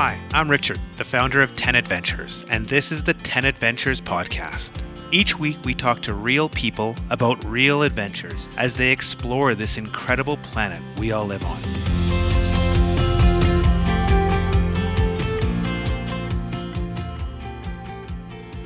Hi, I'm Richard, the founder of 10 Adventures, and this is the 10 Adventures podcast. Each week, we talk to real people about real adventures as they explore this incredible planet we all live on.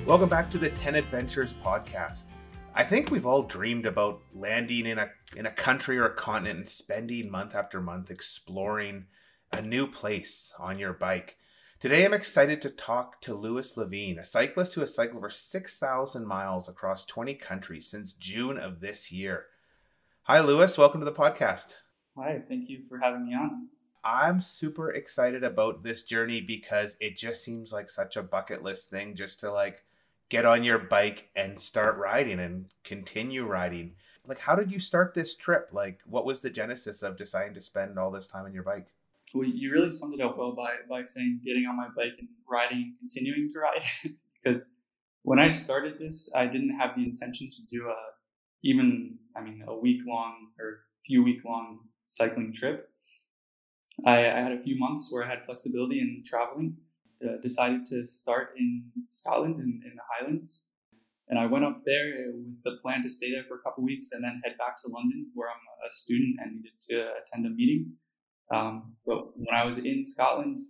Welcome back to the 10 Adventures podcast. I think we've all dreamed about landing in a in a country or a continent and spending month after month exploring a new place on your bike. Today I'm excited to talk to Louis Levine, a cyclist who has cycled over 6,000 miles across 20 countries since June of this year. Hi Louis, welcome to the podcast. Hi, thank you for having me on. I'm super excited about this journey because it just seems like such a bucket list thing just to like get on your bike and start riding and continue riding. Like, how did you start this trip? Like, what was the genesis of deciding to spend all this time on your bike? Well, you really summed it up well by, by saying getting on my bike and riding and continuing to ride. because when I started this, I didn't have the intention to do a even, I mean, a week long or few week long cycling trip. I, I had a few months where I had flexibility in traveling uh, decided to start in Scotland in, in the Highlands. And I went up there with the plan to stay there for a couple weeks and then head back to London, where I'm a student and needed to attend a meeting. Um, but when I was in Scotland,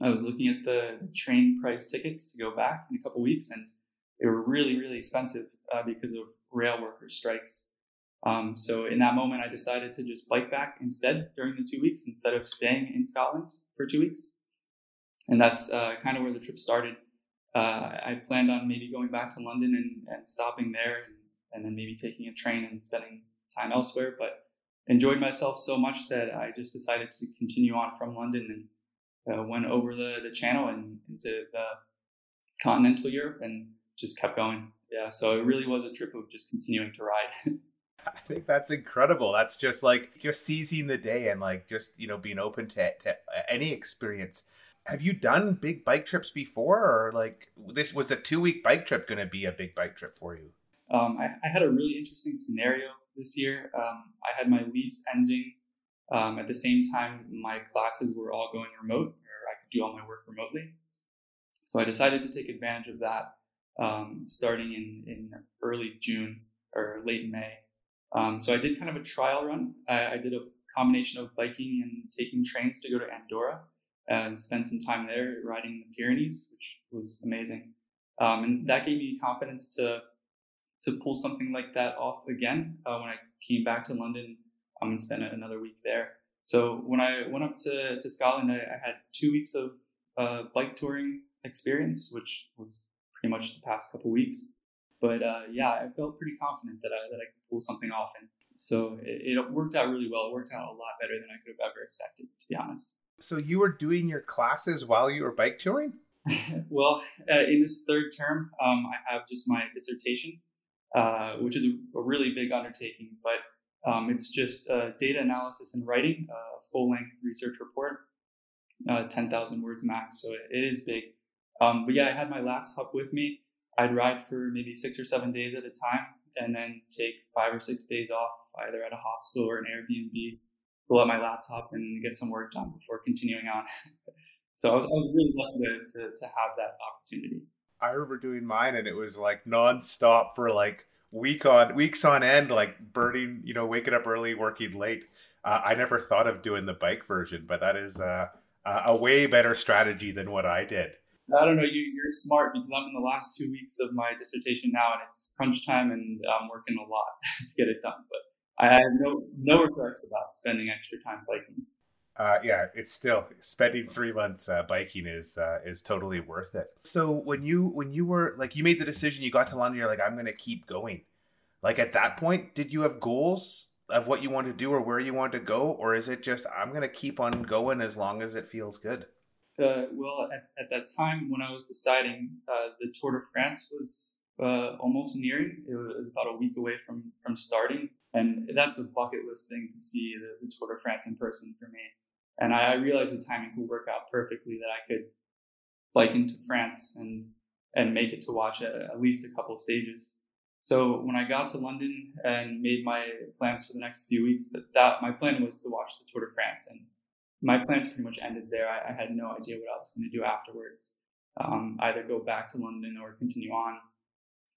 I was looking at the train price tickets to go back in a couple weeks, and they were really, really expensive uh, because of rail workers' strikes. Um, so in that moment, I decided to just bike back instead during the two weeks instead of staying in Scotland for two weeks and that's uh, kind of where the trip started. Uh, I planned on maybe going back to London and, and stopping there, and, and, then maybe taking a train and spending time elsewhere. But enjoyed myself so much that I just decided to continue on from London and uh, went over the, the channel and into the continental Europe and just kept going. Yeah, so it really was a trip of just continuing to ride. I think that's incredible. That's just like just seizing the day and like just you know being open to, to any experience have you done big bike trips before or like this was the two week bike trip going to be a big bike trip for you um, I, I, had a really interesting scenario this year. Um, i had my lease ending um, at the same time my classes were all going remote or i could do all my work remotely. So i decided to take advantage of that um, starting in, in early june or late may. Um, so i did kind of a trial run. I, I did a combination of biking and taking trains to go to andorra and spent some time there riding the Pyrenees, which was amazing. Um, and that gave me confidence to to pull something like that off again uh, when I came back to London um, and spent another week there. So when I went up to, to Scotland, I, I had two weeks of uh, bike touring experience, which was pretty much the past couple weeks. But uh, yeah, I felt pretty confident that I, that I could pull something off. And so it, it worked out really well. It worked out a lot better than I could have ever expected, to be honest. So you were doing your classes while you were bike touring? well, uh, in this third term, um, I have just my dissertation, uh, which is a really big undertaking, but um, it's just uh, data analysis and writing, a full length research report, uh, 10,000 words max. So it, it is big. Um, but yeah, I had my laptop with me. I'd ride for maybe six or seven days at a time and then take five or six days off, either at a hostel or an Airbnb pull out my laptop and get some work done before continuing on. so I was, I was really lucky to, to, to have that opportunity. I remember doing mine and it was like nonstop for like week on weeks on end, like burning, you know, waking up early, working late. Uh, I never thought of doing the bike version, but that is uh, a way better strategy than what I did. I don't know. You, you're smart because I'm in the last two weeks of my dissertation now, and it's crunch time, and I'm working a lot to get it done. But I have no no regrets about spending extra time biking. Uh, yeah, it's still spending three months uh, biking is uh, is totally worth it. So when you when you were like you made the decision, you got to London, you're like, I'm gonna keep going. Like at that point, did you have goals of what you want to do or where you want to go, or is it just I'm gonna keep on going as long as it feels good? Uh, well, at, at, that time when I was deciding, uh, the Tour de France was uh, almost nearing. It was about a week away from from starting, and that's a bucket list thing to see the, the Tour de France in person for me. And I, I realized the timing would work out perfectly that I could bike into France and and make it to watch a, at least a couple stages. So when I got to London and made my plans for the next few weeks, that, that my plan was to watch the Tour de France, and my plans pretty much ended there. I, I had no idea what I was going to do afterwards. Um, either go back to London or continue on,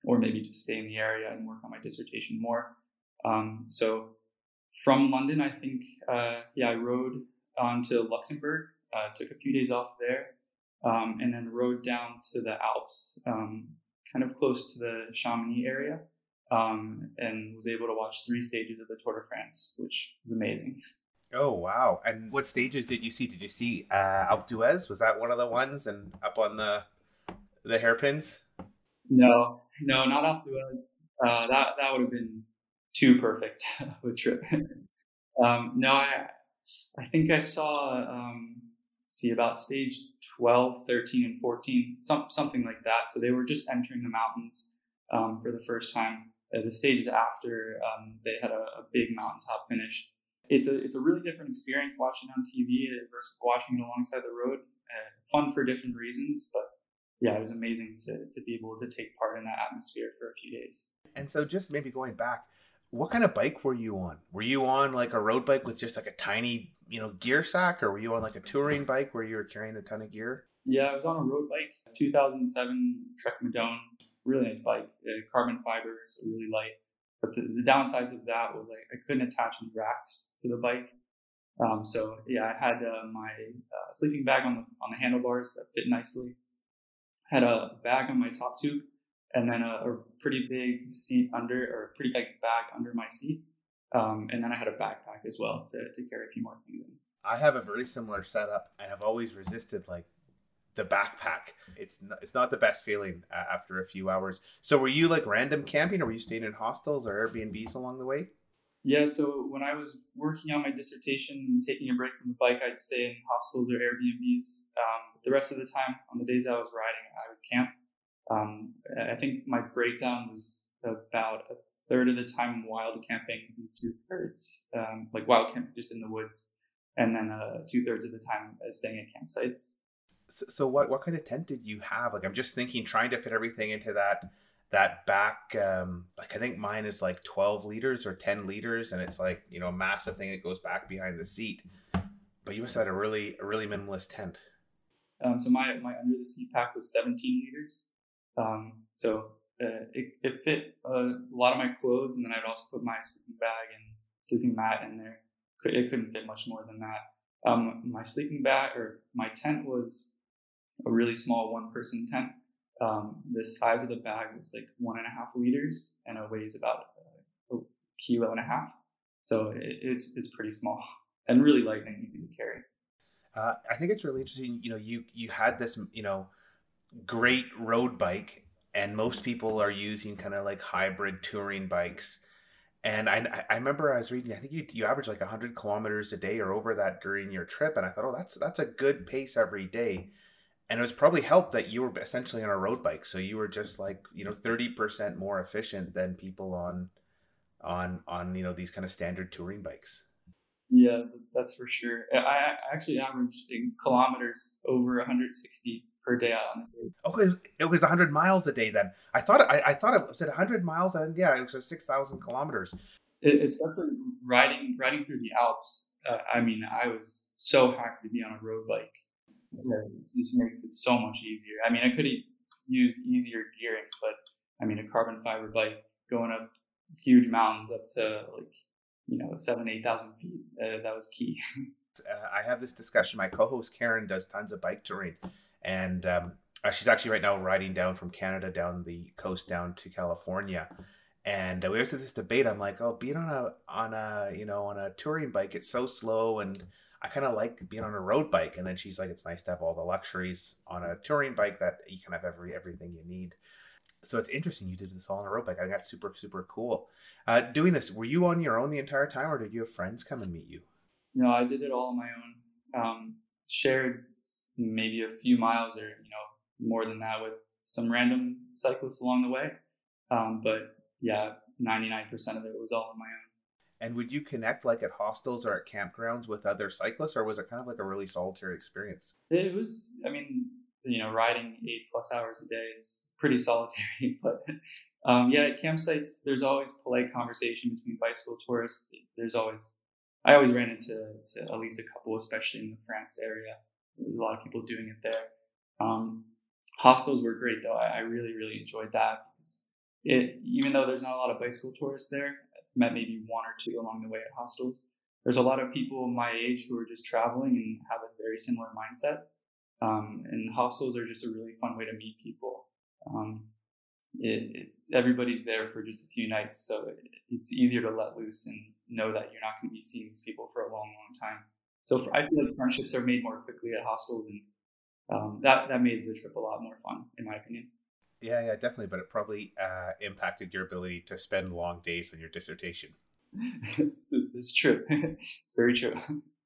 or maybe just stay in the area and work on my dissertation more. Um, so from London, I think, uh, yeah, I rode on to Luxembourg, uh, took a few days off there, um, and then rode down to the Alps, um, kind of close to the Chamonix area, um, and was able to watch three stages of the Tour de France, which was amazing. Oh wow! And what stages did you see? Did you see uh, Alpe d'Huez? Was that one of the ones? And up on the the hairpins? No, no, not Alpe d'Huez. Uh, that that would have been too perfect of a trip. um, no, I I think I saw um, see about stage 12, 13, and 14, some, something like that. So they were just entering the mountains um, for the first time. Uh, the stages after um, they had a, a, big mountaintop finish. It's a it's a really different experience watching on TV versus watching it alongside the road. Uh, fun for different reasons, but yeah, it was amazing to to be able to take part in that atmosphere for a few days. And so, just maybe going back, what kind of bike were you on? Were you on like a road bike with just like a tiny, you know, gear sack, or were you on like a touring bike where you were carrying a ton of gear? Yeah, I was on a road bike, 2007 Trek Madone, really nice bike, uh, carbon fibers, really light. But the, the, downsides of that was like I couldn't attach any racks to the bike. Um, so yeah, I had uh, my uh, sleeping bag on the on the handlebars that fit nicely. Had a bag on my top tube and then a, a, pretty big seat under, or a pretty big bag under my seat. Um, and then I had a backpack as well to, to carry a few more things in. I have a very similar setup, and I've always resisted like the backpack. It's not, it's not the best feeling uh, after a few hours. So, were you like random camping, or were you staying in hostels or Airbnbs along the way? Yeah, so when I was working on my dissertation and taking a break from the bike, I'd stay in hostels or Airbnbs. Um, the rest of the time, on the days I was riding, I would camp. Um, I think my breakdown was about a third of the time wild camping and two thirds um, like wild camping just in the woods, and then uh, two thirds of the time staying at campsites. So, so, what what kind of tent did you have? Like I'm just thinking, trying to fit everything into that that back. Um, like I think mine is like 12 liters or 10 liters, and it's like you know a massive thing that goes back behind the seat. But you must have had a really a really minimalist tent. Um, so my my under the seat pack was 17 liters. Um, so uh, it, it, fit a lot of my clothes, and then I'd also put my sleeping bag and sleeping mat in there. It couldn't fit much more than that. Um, my sleeping bag or my tent was a really small one-person tent. Um, the size of the bag was like one and a half liters, and it weighs about a kilo and a half. So it, it's it's pretty small and really light and easy to carry. Uh, I think it's really interesting. You know, you you had this, you know, great road bike and most people are using kind of like hybrid touring bikes. And I, I remember I was reading I think you you average like 100 kilometers a day or over that during your trip and I thought oh that's that's a good pace every day. And it was probably helped that you were essentially on a road bike so you were just like you know 30% more efficient than people on on on you know these kind of standard touring bikes. Yeah that's for sure. I actually averaged in kilometers over 160 per day on the day. Okay, it was 100 miles a day then. I thought I, I thought it was at 100 miles and yeah, it was 6,000 kilometers. It, especially riding riding through the Alps. Uh, I mean, I was so happy to be on a road bike. It just makes it so much easier. I mean, I could have used easier gearing, but I mean, a carbon fiber bike going up huge mountains up to like you know seven eight thousand feet uh, that was key. uh, I have this discussion. My co-host Karen does tons of bike touring, and um, uh, she's actually right now riding down from Canada down the coast down to California. And uh, we always had this debate. I'm like, oh, being on a on a you know on a touring bike, it's so slow, and I kind of like being on a road bike. And then she's like, it's nice to have all the luxuries on a touring bike that you can have every everything you need. So it's interesting you did this all on a road bike. I think that's super super cool. Uh, doing this, were you on your own the entire time, or did you have friends come and meet you? No, I did it all on my own. Um, shared maybe a few miles or you know more than that with some random cyclists along the way. Um, but yeah, 99% of it was all on my own. And would you connect like at hostels or at campgrounds with other cyclists, or was it kind of like a really solitary experience? It was. I mean, you know, riding eight plus hours a day is pretty solitary. But um, yeah, at campsites, there's always polite conversation between bicycle tourists. There's always I always ran into to at least a couple, especially in the France area. There's a lot of people doing it there. Um, hostels were great though. I, I, really really enjoyed that it even though there's not a lot of bicycle tourists there, I met maybe one or two along the way at hostels. There's a lot of people my age who are just traveling and have a very similar mindset. Um, and hostels are just a really fun way to meet people. Um, it, it's everybody's there for just a few nights, so it, it's easier to let loose and know that you're not going to be seeing these people for a long, long time. So for, I feel like friendships are made more quickly at hostels, and um, that that made the trip a lot more fun, in my opinion. Yeah, yeah, definitely. But it probably uh, impacted your ability to spend long days on your dissertation. it's, it's, true. it's very true.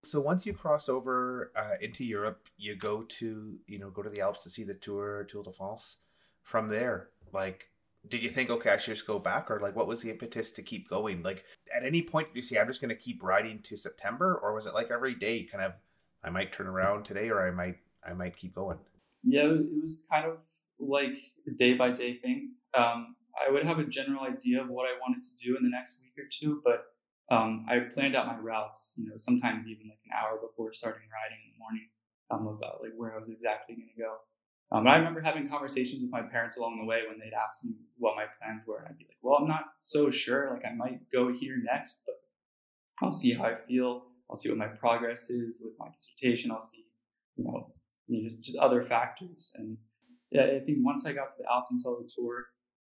So once you cross over uh, into Europe, you go to you know go to the Alps to see the Tour Tour de France. From there, like did you think okay i should just go back? Or like what was the impetus to keep going? Like at any point did you see, i'm just going to keep riding to september? Or was it like every day kind of i might turn around today or i might i might keep going? Yeah it was kind of like a day by day thing. Um, i would have a general idea of what i wanted to do in the next week or two but um, i planned out my routes you know sometimes even like an hour before starting riding in the morning um, about like where i was exactly going to go um, I remember having conversations with my parents along the way when they'd ask me what my plans were. And I'd be like, well, I'm not so sure. Like, I might go here next, but I'll see how I feel. I'll see what my progress is with my dissertation. I'll see, you know, you know just, other factors. And yeah, I think once I got to the Alps and saw the tour,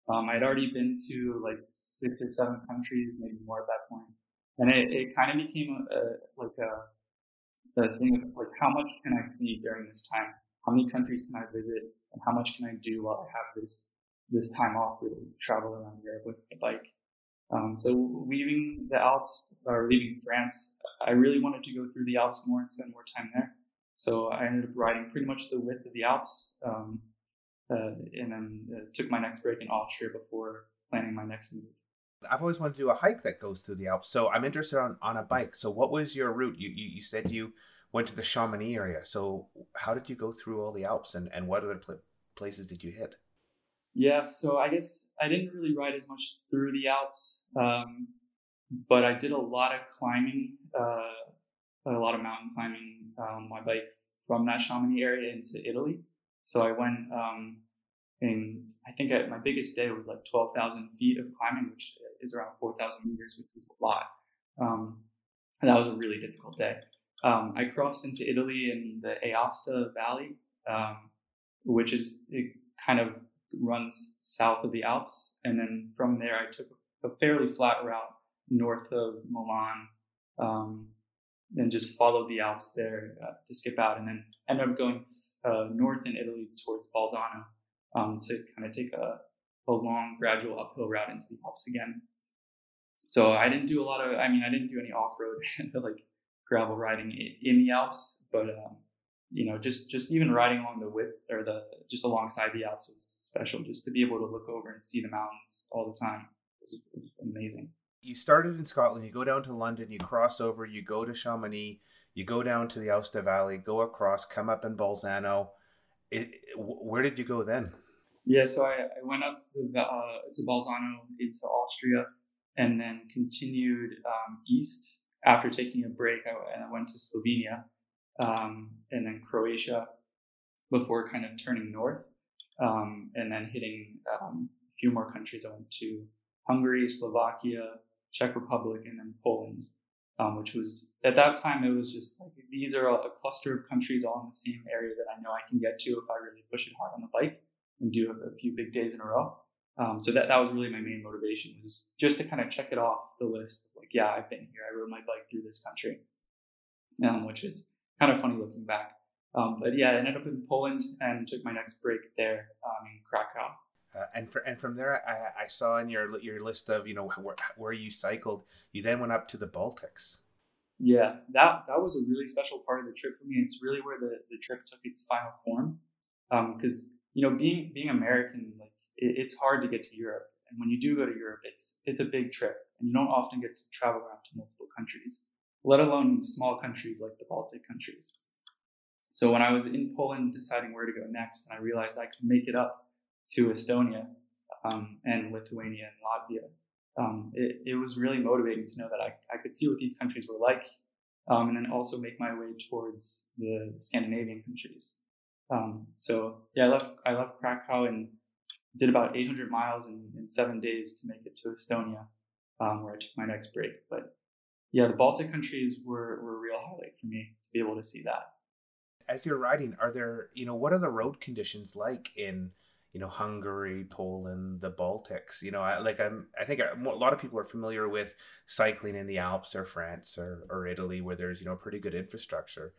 um, I'd already been to like six or seven countries, maybe more at that point. And it, it kind of became a, a, like a, a thing of like, how much can I see during this time? How many countries can I visit and how much can I do while I have this this time off really travel around Europe with a bike. Um, so leaving the Alps or leaving France, I really wanted to go through the Alps more and spend more time there. So I ended up riding pretty much the width of the Alps, um, uh, and then uh, took my next break in Austria before planning my next move. I've always wanted to do a hike that goes through the Alps, so I'm interested on, on a bike. So what was your route? You, you you said you went to the Chamonix area. So how did you go through all the Alps and, and what other pl- places did you hit? Yeah, so I guess I didn't really ride as much through the Alps, um, but I did a lot of climbing, uh, a lot of mountain climbing on my bike from that Chamonix area into Italy. So I went, um, and I think I, my biggest day was like 12,000 feet of climbing, which is around 4,000 meters, which is a lot. Um, that was a really difficult day. Um, I crossed into Italy in the Aosta Valley, um, which is it kind of runs south of the Alps, and then from there I took a fairly flat route north of Milan, um, and just followed the Alps there uh, to skip out, and then ended up going uh, north in Italy towards Bolzano um, to kind of take a, a long gradual uphill route into the Alps again. So I didn't do a lot of, I mean, I didn't do any off road like gravel riding in the Alps, but um, you know, just just even riding along the width or the just alongside the Alps was special. Just to be able to look over and see the mountains all the time was, was amazing. You started in Scotland. You go down to London. You cross over. You go to Chamonix. You go down to the Aosta Valley. Go across. Come up in Bolzano. It, where did you go then? Yeah, so I, I went up to, uh, to Bolzano into Austria, and then continued um, east after taking a break, I, and I went to Slovenia um, and then Croatia before kind of turning north um, and then hitting um, a few more countries. I went to Hungary, Slovakia, Czech Republic, and then Poland, um, which was at that time it was just like these are a cluster of countries all in the same area that I know I can get to if I really push it hard on the bike and do a, a few big days in a row. Um, so that, that was really my main motivation was just to kind of check it off the list. Like, yeah, I've been here. I rode my bike through this country, um, which is kind of funny looking back. Um, but yeah, I ended up in Poland and took my next break there um, in Krakow. Uh, and for, and from there, I, I saw in your your list of you know where, where you cycled. You then went up to the Baltics. Yeah, that that was a really special part of the trip for me. It's really where the, the trip took its final form. Because um, you know, being being American, like it, it's hard to get to Europe. And when you do go to Europe, it's it's a big trip, and you don't often get to travel around to multiple countries, let alone small countries like the Baltic countries. So when I was in Poland deciding where to go next, and I realized I could make it up to Estonia um, and Lithuania and Latvia, um, it, it was really motivating to know that I, I could see what these countries were like um, and then also make my way towards the Scandinavian countries. Um, so yeah, I left I left Krakow and did about 800 miles in, in seven days to make it to Estonia, um, where I took my next break. But yeah, the Baltic countries were, were a real highlight for me to be able to see that. As you're riding, are there you know what are the road conditions like in you know Hungary, Poland, the Baltics. You know, I, like I'm, I think a lot of people are familiar with cycling in the Alps or France or, or Italy, where there's you know pretty good infrastructure.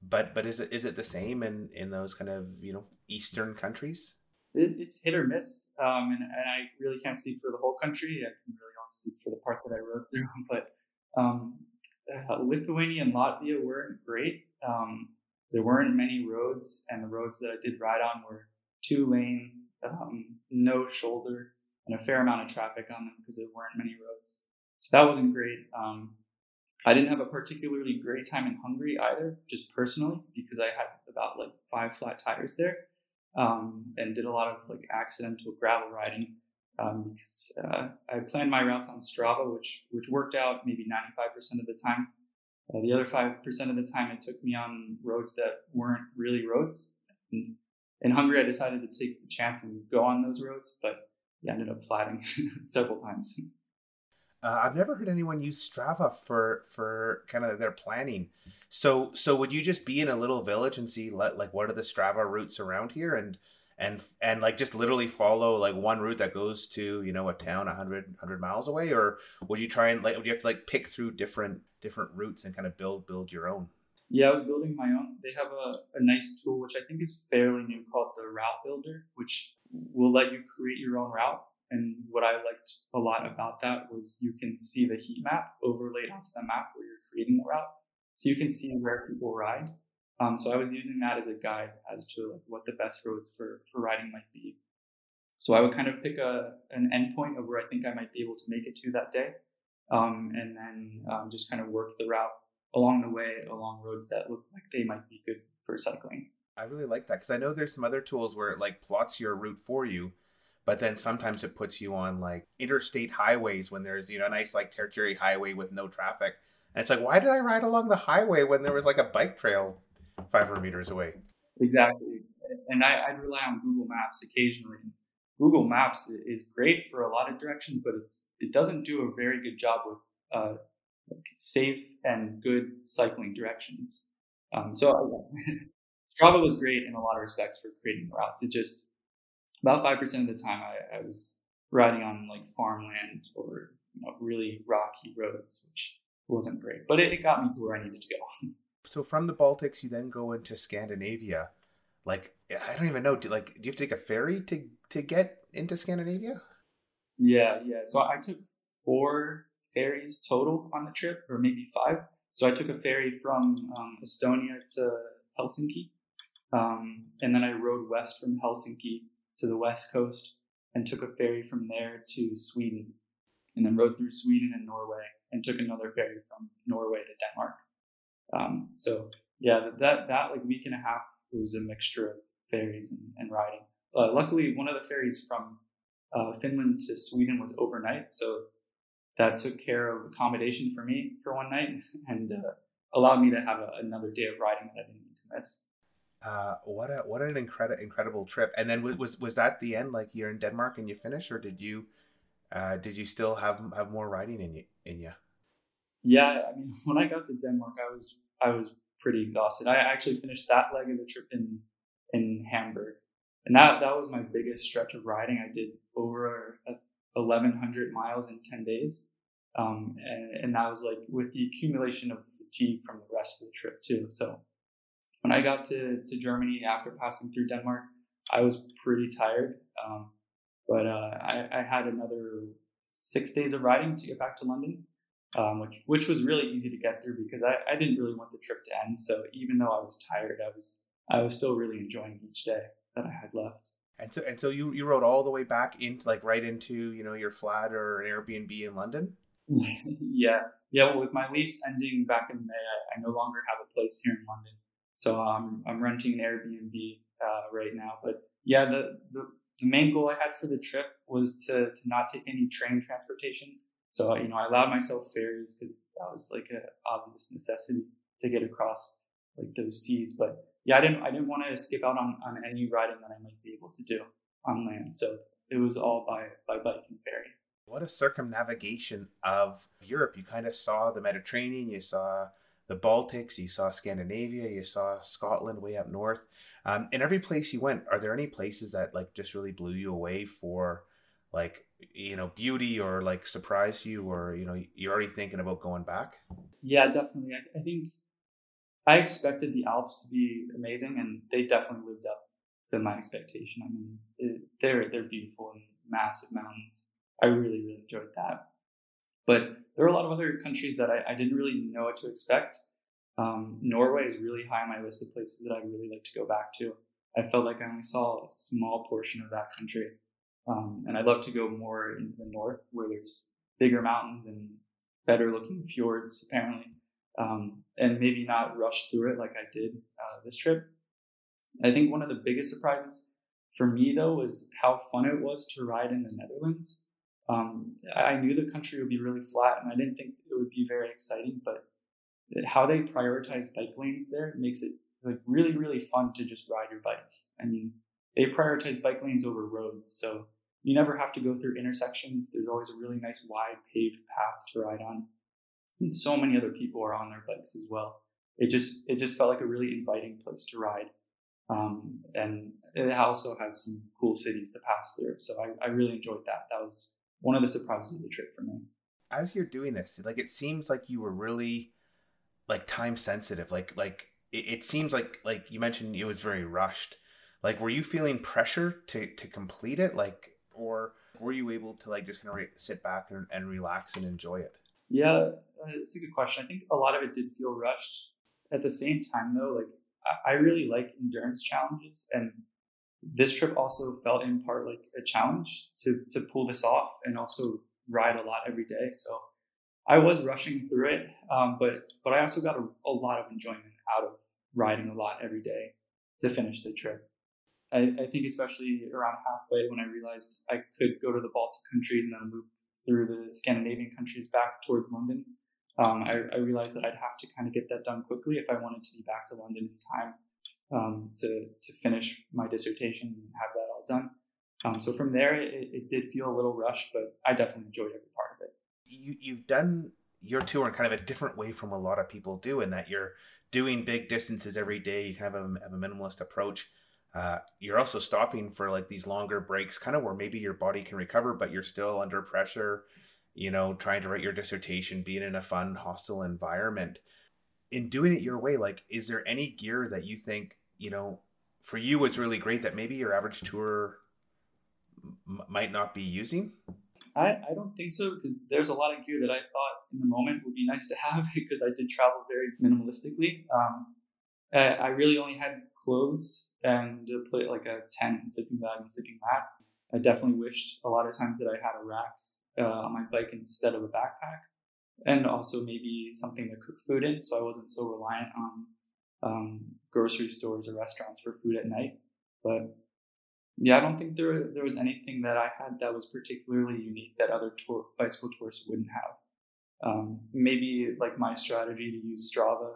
But but is it is it the same in in those kind of you know eastern countries? It, it's hit or miss, um, and, and I really can't speak for the whole country. I can really speak for the part that I rode through. But um, uh, Lithuania and Latvia weren't great. Um, there weren't many roads, and the roads that I did ride on were two lane, um, no shoulder, and a fair amount of traffic on them because there weren't many roads. So that wasn't great. Um, I didn't have a particularly great time in Hungary either, just personally, because I had about like five flat tires there um, and did a lot of like accidental gravel riding. Um, because uh, I planned my routes on Strava, which which worked out maybe 95% of the time. Uh, the other five percent of the time, it took me on roads that weren't really roads. And in Hungary, I decided to take the chance and go on those roads, but yeah, ended up flatting several times. Uh, I've never heard anyone use Strava for for kind of their planning. So so would you just be in a little village and see let, like what are the Strava routes around here and and and like just literally follow like one route that goes to you know a town 100 100 miles away or would you try and like would you have to like pick through different different routes and kind of build build your own yeah, I was building my own. They have a, a nice tool, which I think is fairly new, called the Route Builder, which will let you create your own route. And what I liked a lot about that was you can see the heat map overlaid onto the map where you're creating the route. So you can see where people ride. Um, so I was using that as a guide as to like what the best roads for, for riding might be. So I would kind of pick a an endpoint of where I think I might be able to make it to that day, um, and then um, just kind of work the route along the way along roads that look like they might be good for cycling. I really like that because I know there's some other tools where it like plots your route for you, but then sometimes it puts you on like interstate highways when there's you know a nice like tertiary highway with no traffic, and it's like why did I ride along the highway when there was like a bike trail 500 meters away? Exactly, and I, I rely on Google Maps occasionally. Google Maps is great for a lot of directions, but it doesn't do a very good job with uh, safe and good cycling directions. Um, so Strava was great in a lot of respects for creating routes. It just about five percent of the time I, I, was riding on like farmland or you know, really rocky roads, which wasn't great. But it, it got me to where I needed to go. so from the Baltics, you then go into Scandinavia. Like I don't even know. Do, like, do you have to take a ferry to to get into Scandinavia? Yeah, yeah. So I took four ferries total on the trip, or maybe five. So I took a ferry from um, Estonia to Helsinki, um, and then I rode west from Helsinki to the west coast, and took a ferry from there to Sweden, and then rode through Sweden and Norway, and took another ferry from Norway to Denmark. Um, so yeah, that that like week and a half was a mixture of ferries and, and riding. Uh, luckily, one of the ferries from uh, Finland to Sweden was overnight, so that took care of accommodation for me for one night and uh, allowed me to have a, another day of riding that I didn't need to miss. Uh, what a what an incredible incredible trip! And then was was that the end? Like you're in Denmark and you finish, or did you uh, did you still have have more riding in you in you? Yeah, I mean, when I got to Denmark, I was I was pretty exhausted. I actually finished that leg of the trip in in Hamburg, and that that was my biggest stretch of riding. I did over 1,100 miles in 10 days. Um, and, and that was like with the accumulation of fatigue from the rest of the trip too. So when I got to, to Germany after passing through Denmark, I was pretty tired. Um, but uh, I, I, had another six days of riding to get back to London, um, which which was really easy to get through because I, I didn't really want the trip to end. So even though I was tired, I was I was still really enjoying each day that I had left. And so and so you you rode all the way back into like right into you know your flat or an Airbnb in London. yeah, yeah. Well, with my lease ending back in May, I, I no longer have a place here in London, so um, I'm renting an Airbnb uh, right now. But yeah, the the the main goal I had for the trip was to, to not take any train transportation. So, you know, I allowed myself ferries because that was like an obvious necessity to get across like those seas. But yeah, I didn't, I didn't want to skip out on, on any riding that I might be able to do on land. So it was all by, by bike and ferry. What a circumnavigation of Europe. You kind of saw the Mediterranean, you saw the Baltics, you saw Scandinavia, you saw Scotland way up north. Um, in every place you went, are there any places that like just really blew you away for like you know beauty or like surprise you or you know you're already thinking about going back? Yeah, definitely. I, I think I expected the Alps to be amazing, and they definitely lived up to my expectation. I mean, it, they're they're beautiful and massive mountains. I really really enjoyed that. But there are a lot of other countries that I, I didn't really know what to expect. Um, Norway is really high on my list of places that I'd really like to go back to. I felt like I only saw a small portion of that country. Um, and I'd love to go more into the north where there's bigger mountains and better looking fjords, apparently. Um, and maybe not rush through it like I did uh, this trip. I think one of the biggest surprises for me, though, was how fun it was to ride in the Netherlands. Um, I knew the country would be really flat, and I didn't think it would be very exciting. But how they prioritize bike lanes there makes it like really, really fun to just ride your bike. I mean, they prioritize bike lanes over roads, so you never have to go through intersections. There's always a really nice wide paved path to ride on, and so many other people are on their bikes as well. It just it just felt like a really inviting place to ride. Um, and it also has some cool cities to pass through. So I, I really enjoyed that. That was one of the surprises of the trip for me. As you're doing this, like it seems like you were really like time sensitive. Like like it, it seems like like you mentioned it was very rushed. Like were you feeling pressure to to complete it? Like or were you able to like just kind of re- sit back and, and relax and enjoy it? Yeah, uh, it's a good question. I think a lot of it did feel rushed. At the same time, though, like I really like endurance challenges, and this trip also felt in part like a challenge to to pull this off and also ride a lot every day. So I was rushing through it, um, but but I also got a, a, lot of enjoyment out of riding a lot every day to finish the trip. I, I, think especially around halfway when I realized I could go to the Baltic countries and then move through the Scandinavian countries back towards London. Um, I, I, realized that I'd have to kind of get that done quickly if I wanted to be back to London in time um, to to finish my dissertation and have that all done. Um, so from there, it, it, did feel a little rushed, but I definitely enjoyed every part of it. You you've done your tour in kind of a different way from a lot of people do, in that you're doing big distances every day. You kind of have a, have a minimalist approach. Uh, you're also stopping for like these longer breaks, kind of where maybe your body can recover, but you're still under pressure. You know, trying to write your dissertation, being in a fun, hostel environment in doing it your way, like, is there any gear that you think, you know, for you was really great that maybe your average tour m- might not be using? I, I don't think so because there's a lot of gear that I thought in the moment would be nice to have because I did travel very minimalistically. Um, I, I really only had clothes and play, like a tent, and sleeping bag, and sleeping mat. I definitely wished a lot of times that I had a rack uh, on my bike instead of a backpack and also maybe something to cook food in, so I wasn't so reliant on um, grocery stores or restaurants for food at night. But yeah, I don't think there there was anything that I had that was particularly unique that other tour, bicycle tourists wouldn't have. Um, maybe like my strategy to use Strava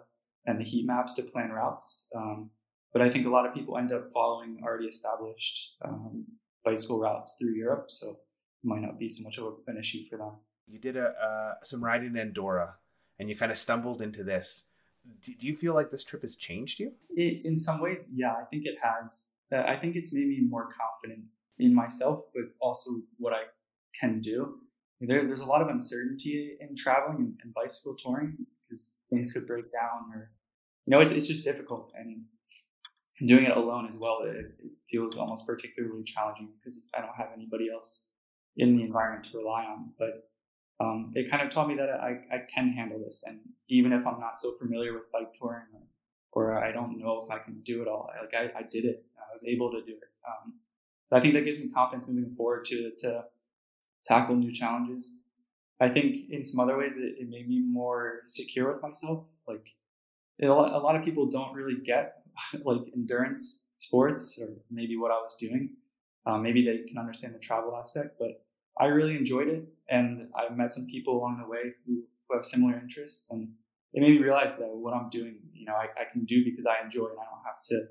and the heat maps to plan routes. Um, but I think a lot of people end up following already established um, bicycle routes through Europe, so it might not be so much of an issue for them you did a uh, some riding in Andorra, and you kind of stumbled into this. Do, do you feel like this trip has changed you? It, in some ways, yeah, I think it has. Uh, I think it's made me more confident in myself, but also what I can do. There, there's a lot of uncertainty in traveling and, and bicycle touring because things could break down, or you know, it, it's just difficult. And doing it alone as well, it, it feels almost particularly challenging because I don't have anybody else in the environment to rely on. But um, it kind of taught me that I, I can handle this. And even if I'm not so familiar with bike touring or, or I don't know if I can do it all, like I, I did it. I was able to do it. Um, so I think that gives me confidence moving forward to, to tackle new challenges. I think in some other ways it, it made me more secure with myself. Like a lot of people don't really get like endurance sports or maybe what I was doing. Um, maybe they can understand the travel aspect, but I really enjoyed it, and I met some people along the way who, who have similar interests, and it made me realize that what I'm doing, you know, I, I can do because I enjoy, it. and I don't have to,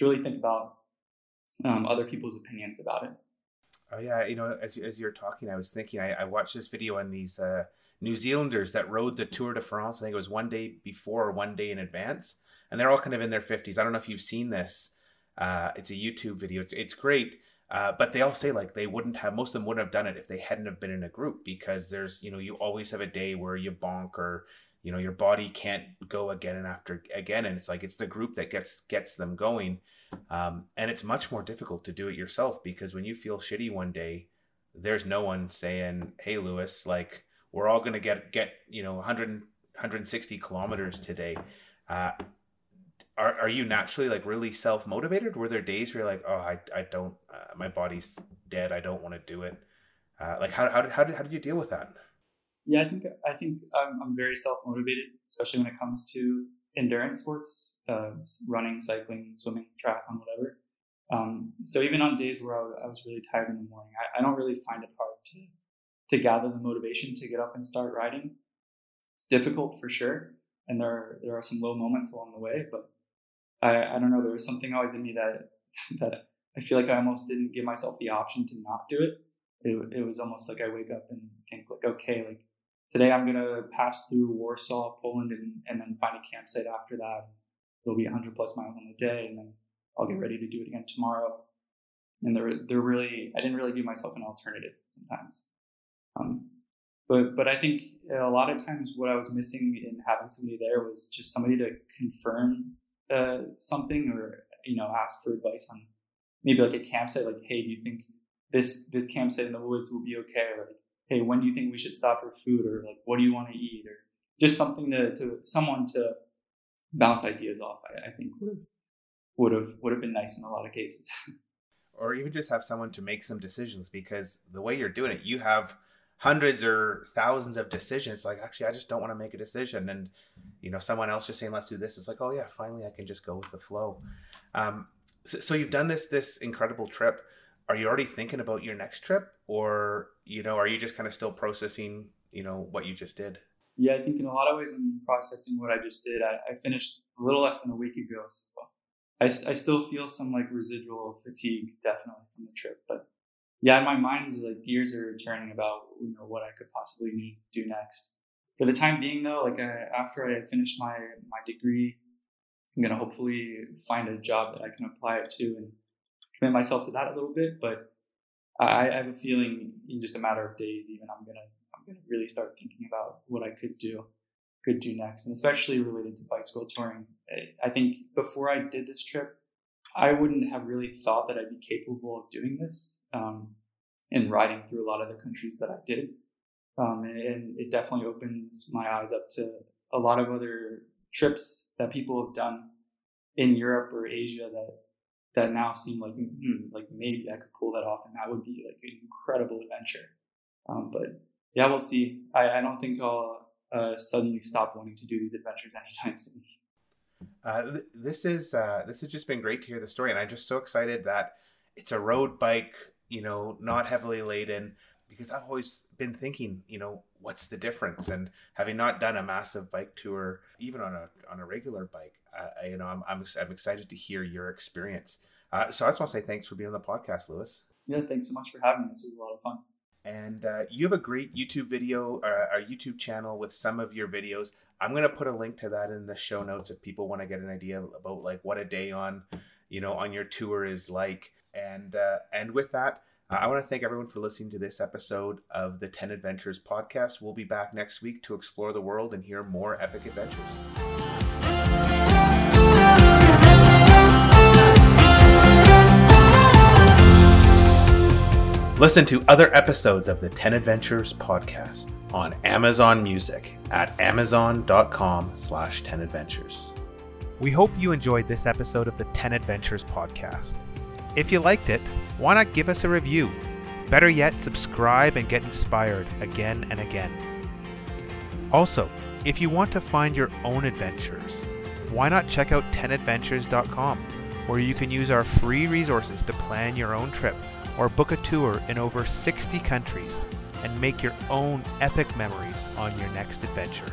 really think about um, other people's opinions about it. Oh yeah, you know, as as you're talking, I was thinking I, I watched this video on these uh, New Zealanders that rode the Tour de France. I think it was one day before or one day in advance, and they're all kind of in their fifties. I don't know if you've seen this. Uh, it's a YouTube video. It's, it's great, uh, but they all say like they wouldn't have. Most of them wouldn't have done it if they hadn't have been in a group because there's you know you always have a day where you bonk or you know your body can't go again and after again, and it's like it's the group that gets gets them going. Um, and it's much more difficult to do it yourself because when you feel shitty one day, there's no one saying, "Hey, Louis, like we're all gonna get get you know 100 160 kilometers today." Uh, are are you naturally like really self motivated? Were there days where you're like, "Oh, I I don't, uh, my body's dead. I don't want to do it." Uh, like how how did, how did how did you deal with that? Yeah, I think I think I'm, I'm very self motivated, especially when it comes to endurance sports, uh, running, cycling, swimming, triathlon, whatever. Um, so even on days where I, I, was really tired in the morning, I, I, don't really find it hard to to gather the motivation to get up and start riding. It's difficult for sure, and there are, there are some low moments along the way. But I, I don't know. There was something always in me that that I feel like I almost didn't give myself the option to not do it. It, it was almost like I wake up and think like, okay, like today I'm gonna pass through Warsaw, Poland, and, and then find a campsite after that. It'll be 100 plus miles on the day, and then I'll get ready to do it again tomorrow. And they're they're really I didn't really give myself an alternative sometimes. Um, but but I think a lot of times what I was missing in having somebody there was just somebody to confirm uh, something or you know ask for advice on maybe like a campsite. Like, hey, do you think this this campsite in the woods will be okay? Or like, hey, when do you think we should stop for food? Or like, what do you want to eat? Or just something to, to someone to bounce ideas off. I, I think would have would have would have been nice in a lot of cases. or even just have someone to make some decisions because the way you're doing it, you have hundreds or thousands of decisions. Like, actually, I just don't want to make a decision, and you know, someone else just saying, "Let's do this." It's like, oh yeah, finally, I can just go with the flow. Um, so, so you've done this this incredible trip are you already thinking about your next trip or you know are you just kind of still processing you know what you just did yeah i think in a lot of ways i'm processing what i just did i, I finished a little less than a week ago so I, I still feel some like residual fatigue definitely from the trip but yeah my mind like gears are turning about you know what i could possibly need do next for the time being though like I, after i finish my my degree i'm to hopefully find a job that i can apply it to and commit myself to that a little bit. But I, I have a feeling in just a matter of days, even I'm gonna I'm gonna really start thinking about what I could do could do next, and especially related to bicycle touring. I think before I did this trip, I wouldn't have really thought that I'd be capable of doing this um, and riding through a lot of the countries that I did. Um, and it definitely opens my eyes up to a lot of other trips that people have done in Europe or Asia that that now seem like hmm, like maybe I could pull that off, and that would be like an incredible adventure. Um, but yeah, we'll see. I, I don't think I'll uh, suddenly stop wanting to do these adventures anytime soon. Uh, th- this is uh, this has just been great to hear the story, and I'm just so excited that it's a road bike, you know, not heavily laden. Because I've always been thinking, you know, what's the difference? And having not done a massive bike tour, even on a on a regular bike, uh, you know, I'm, I'm, I'm excited to hear your experience. Uh, so I just want to say thanks for being on the podcast, Louis. Yeah, thanks so much for having me. This was a lot of fun. And uh, you have a great YouTube video, uh, our YouTube channel with some of your videos. I'm to put a link to that in the show notes if people want to get an idea about like what a day on, you know, on your tour is like. And uh, and with that, I want to thank everyone for listening to this episode of the 10 Adventures podcast. We'll be back next week to explore the world and hear more epic adventures. Listen to other episodes of the 10 Adventures podcast on Amazon Music at amazon.com slash 10 adventures. We hope you enjoyed this episode of the 10 Adventures podcast. If you liked it, why not give us a review? Better yet, subscribe and get inspired again and again. Also, if you want to find your own adventures, why not check out 10adventures.com, where you can use our free resources to plan your own trip or book a tour in over 60 countries and make your own epic memories on your next adventure.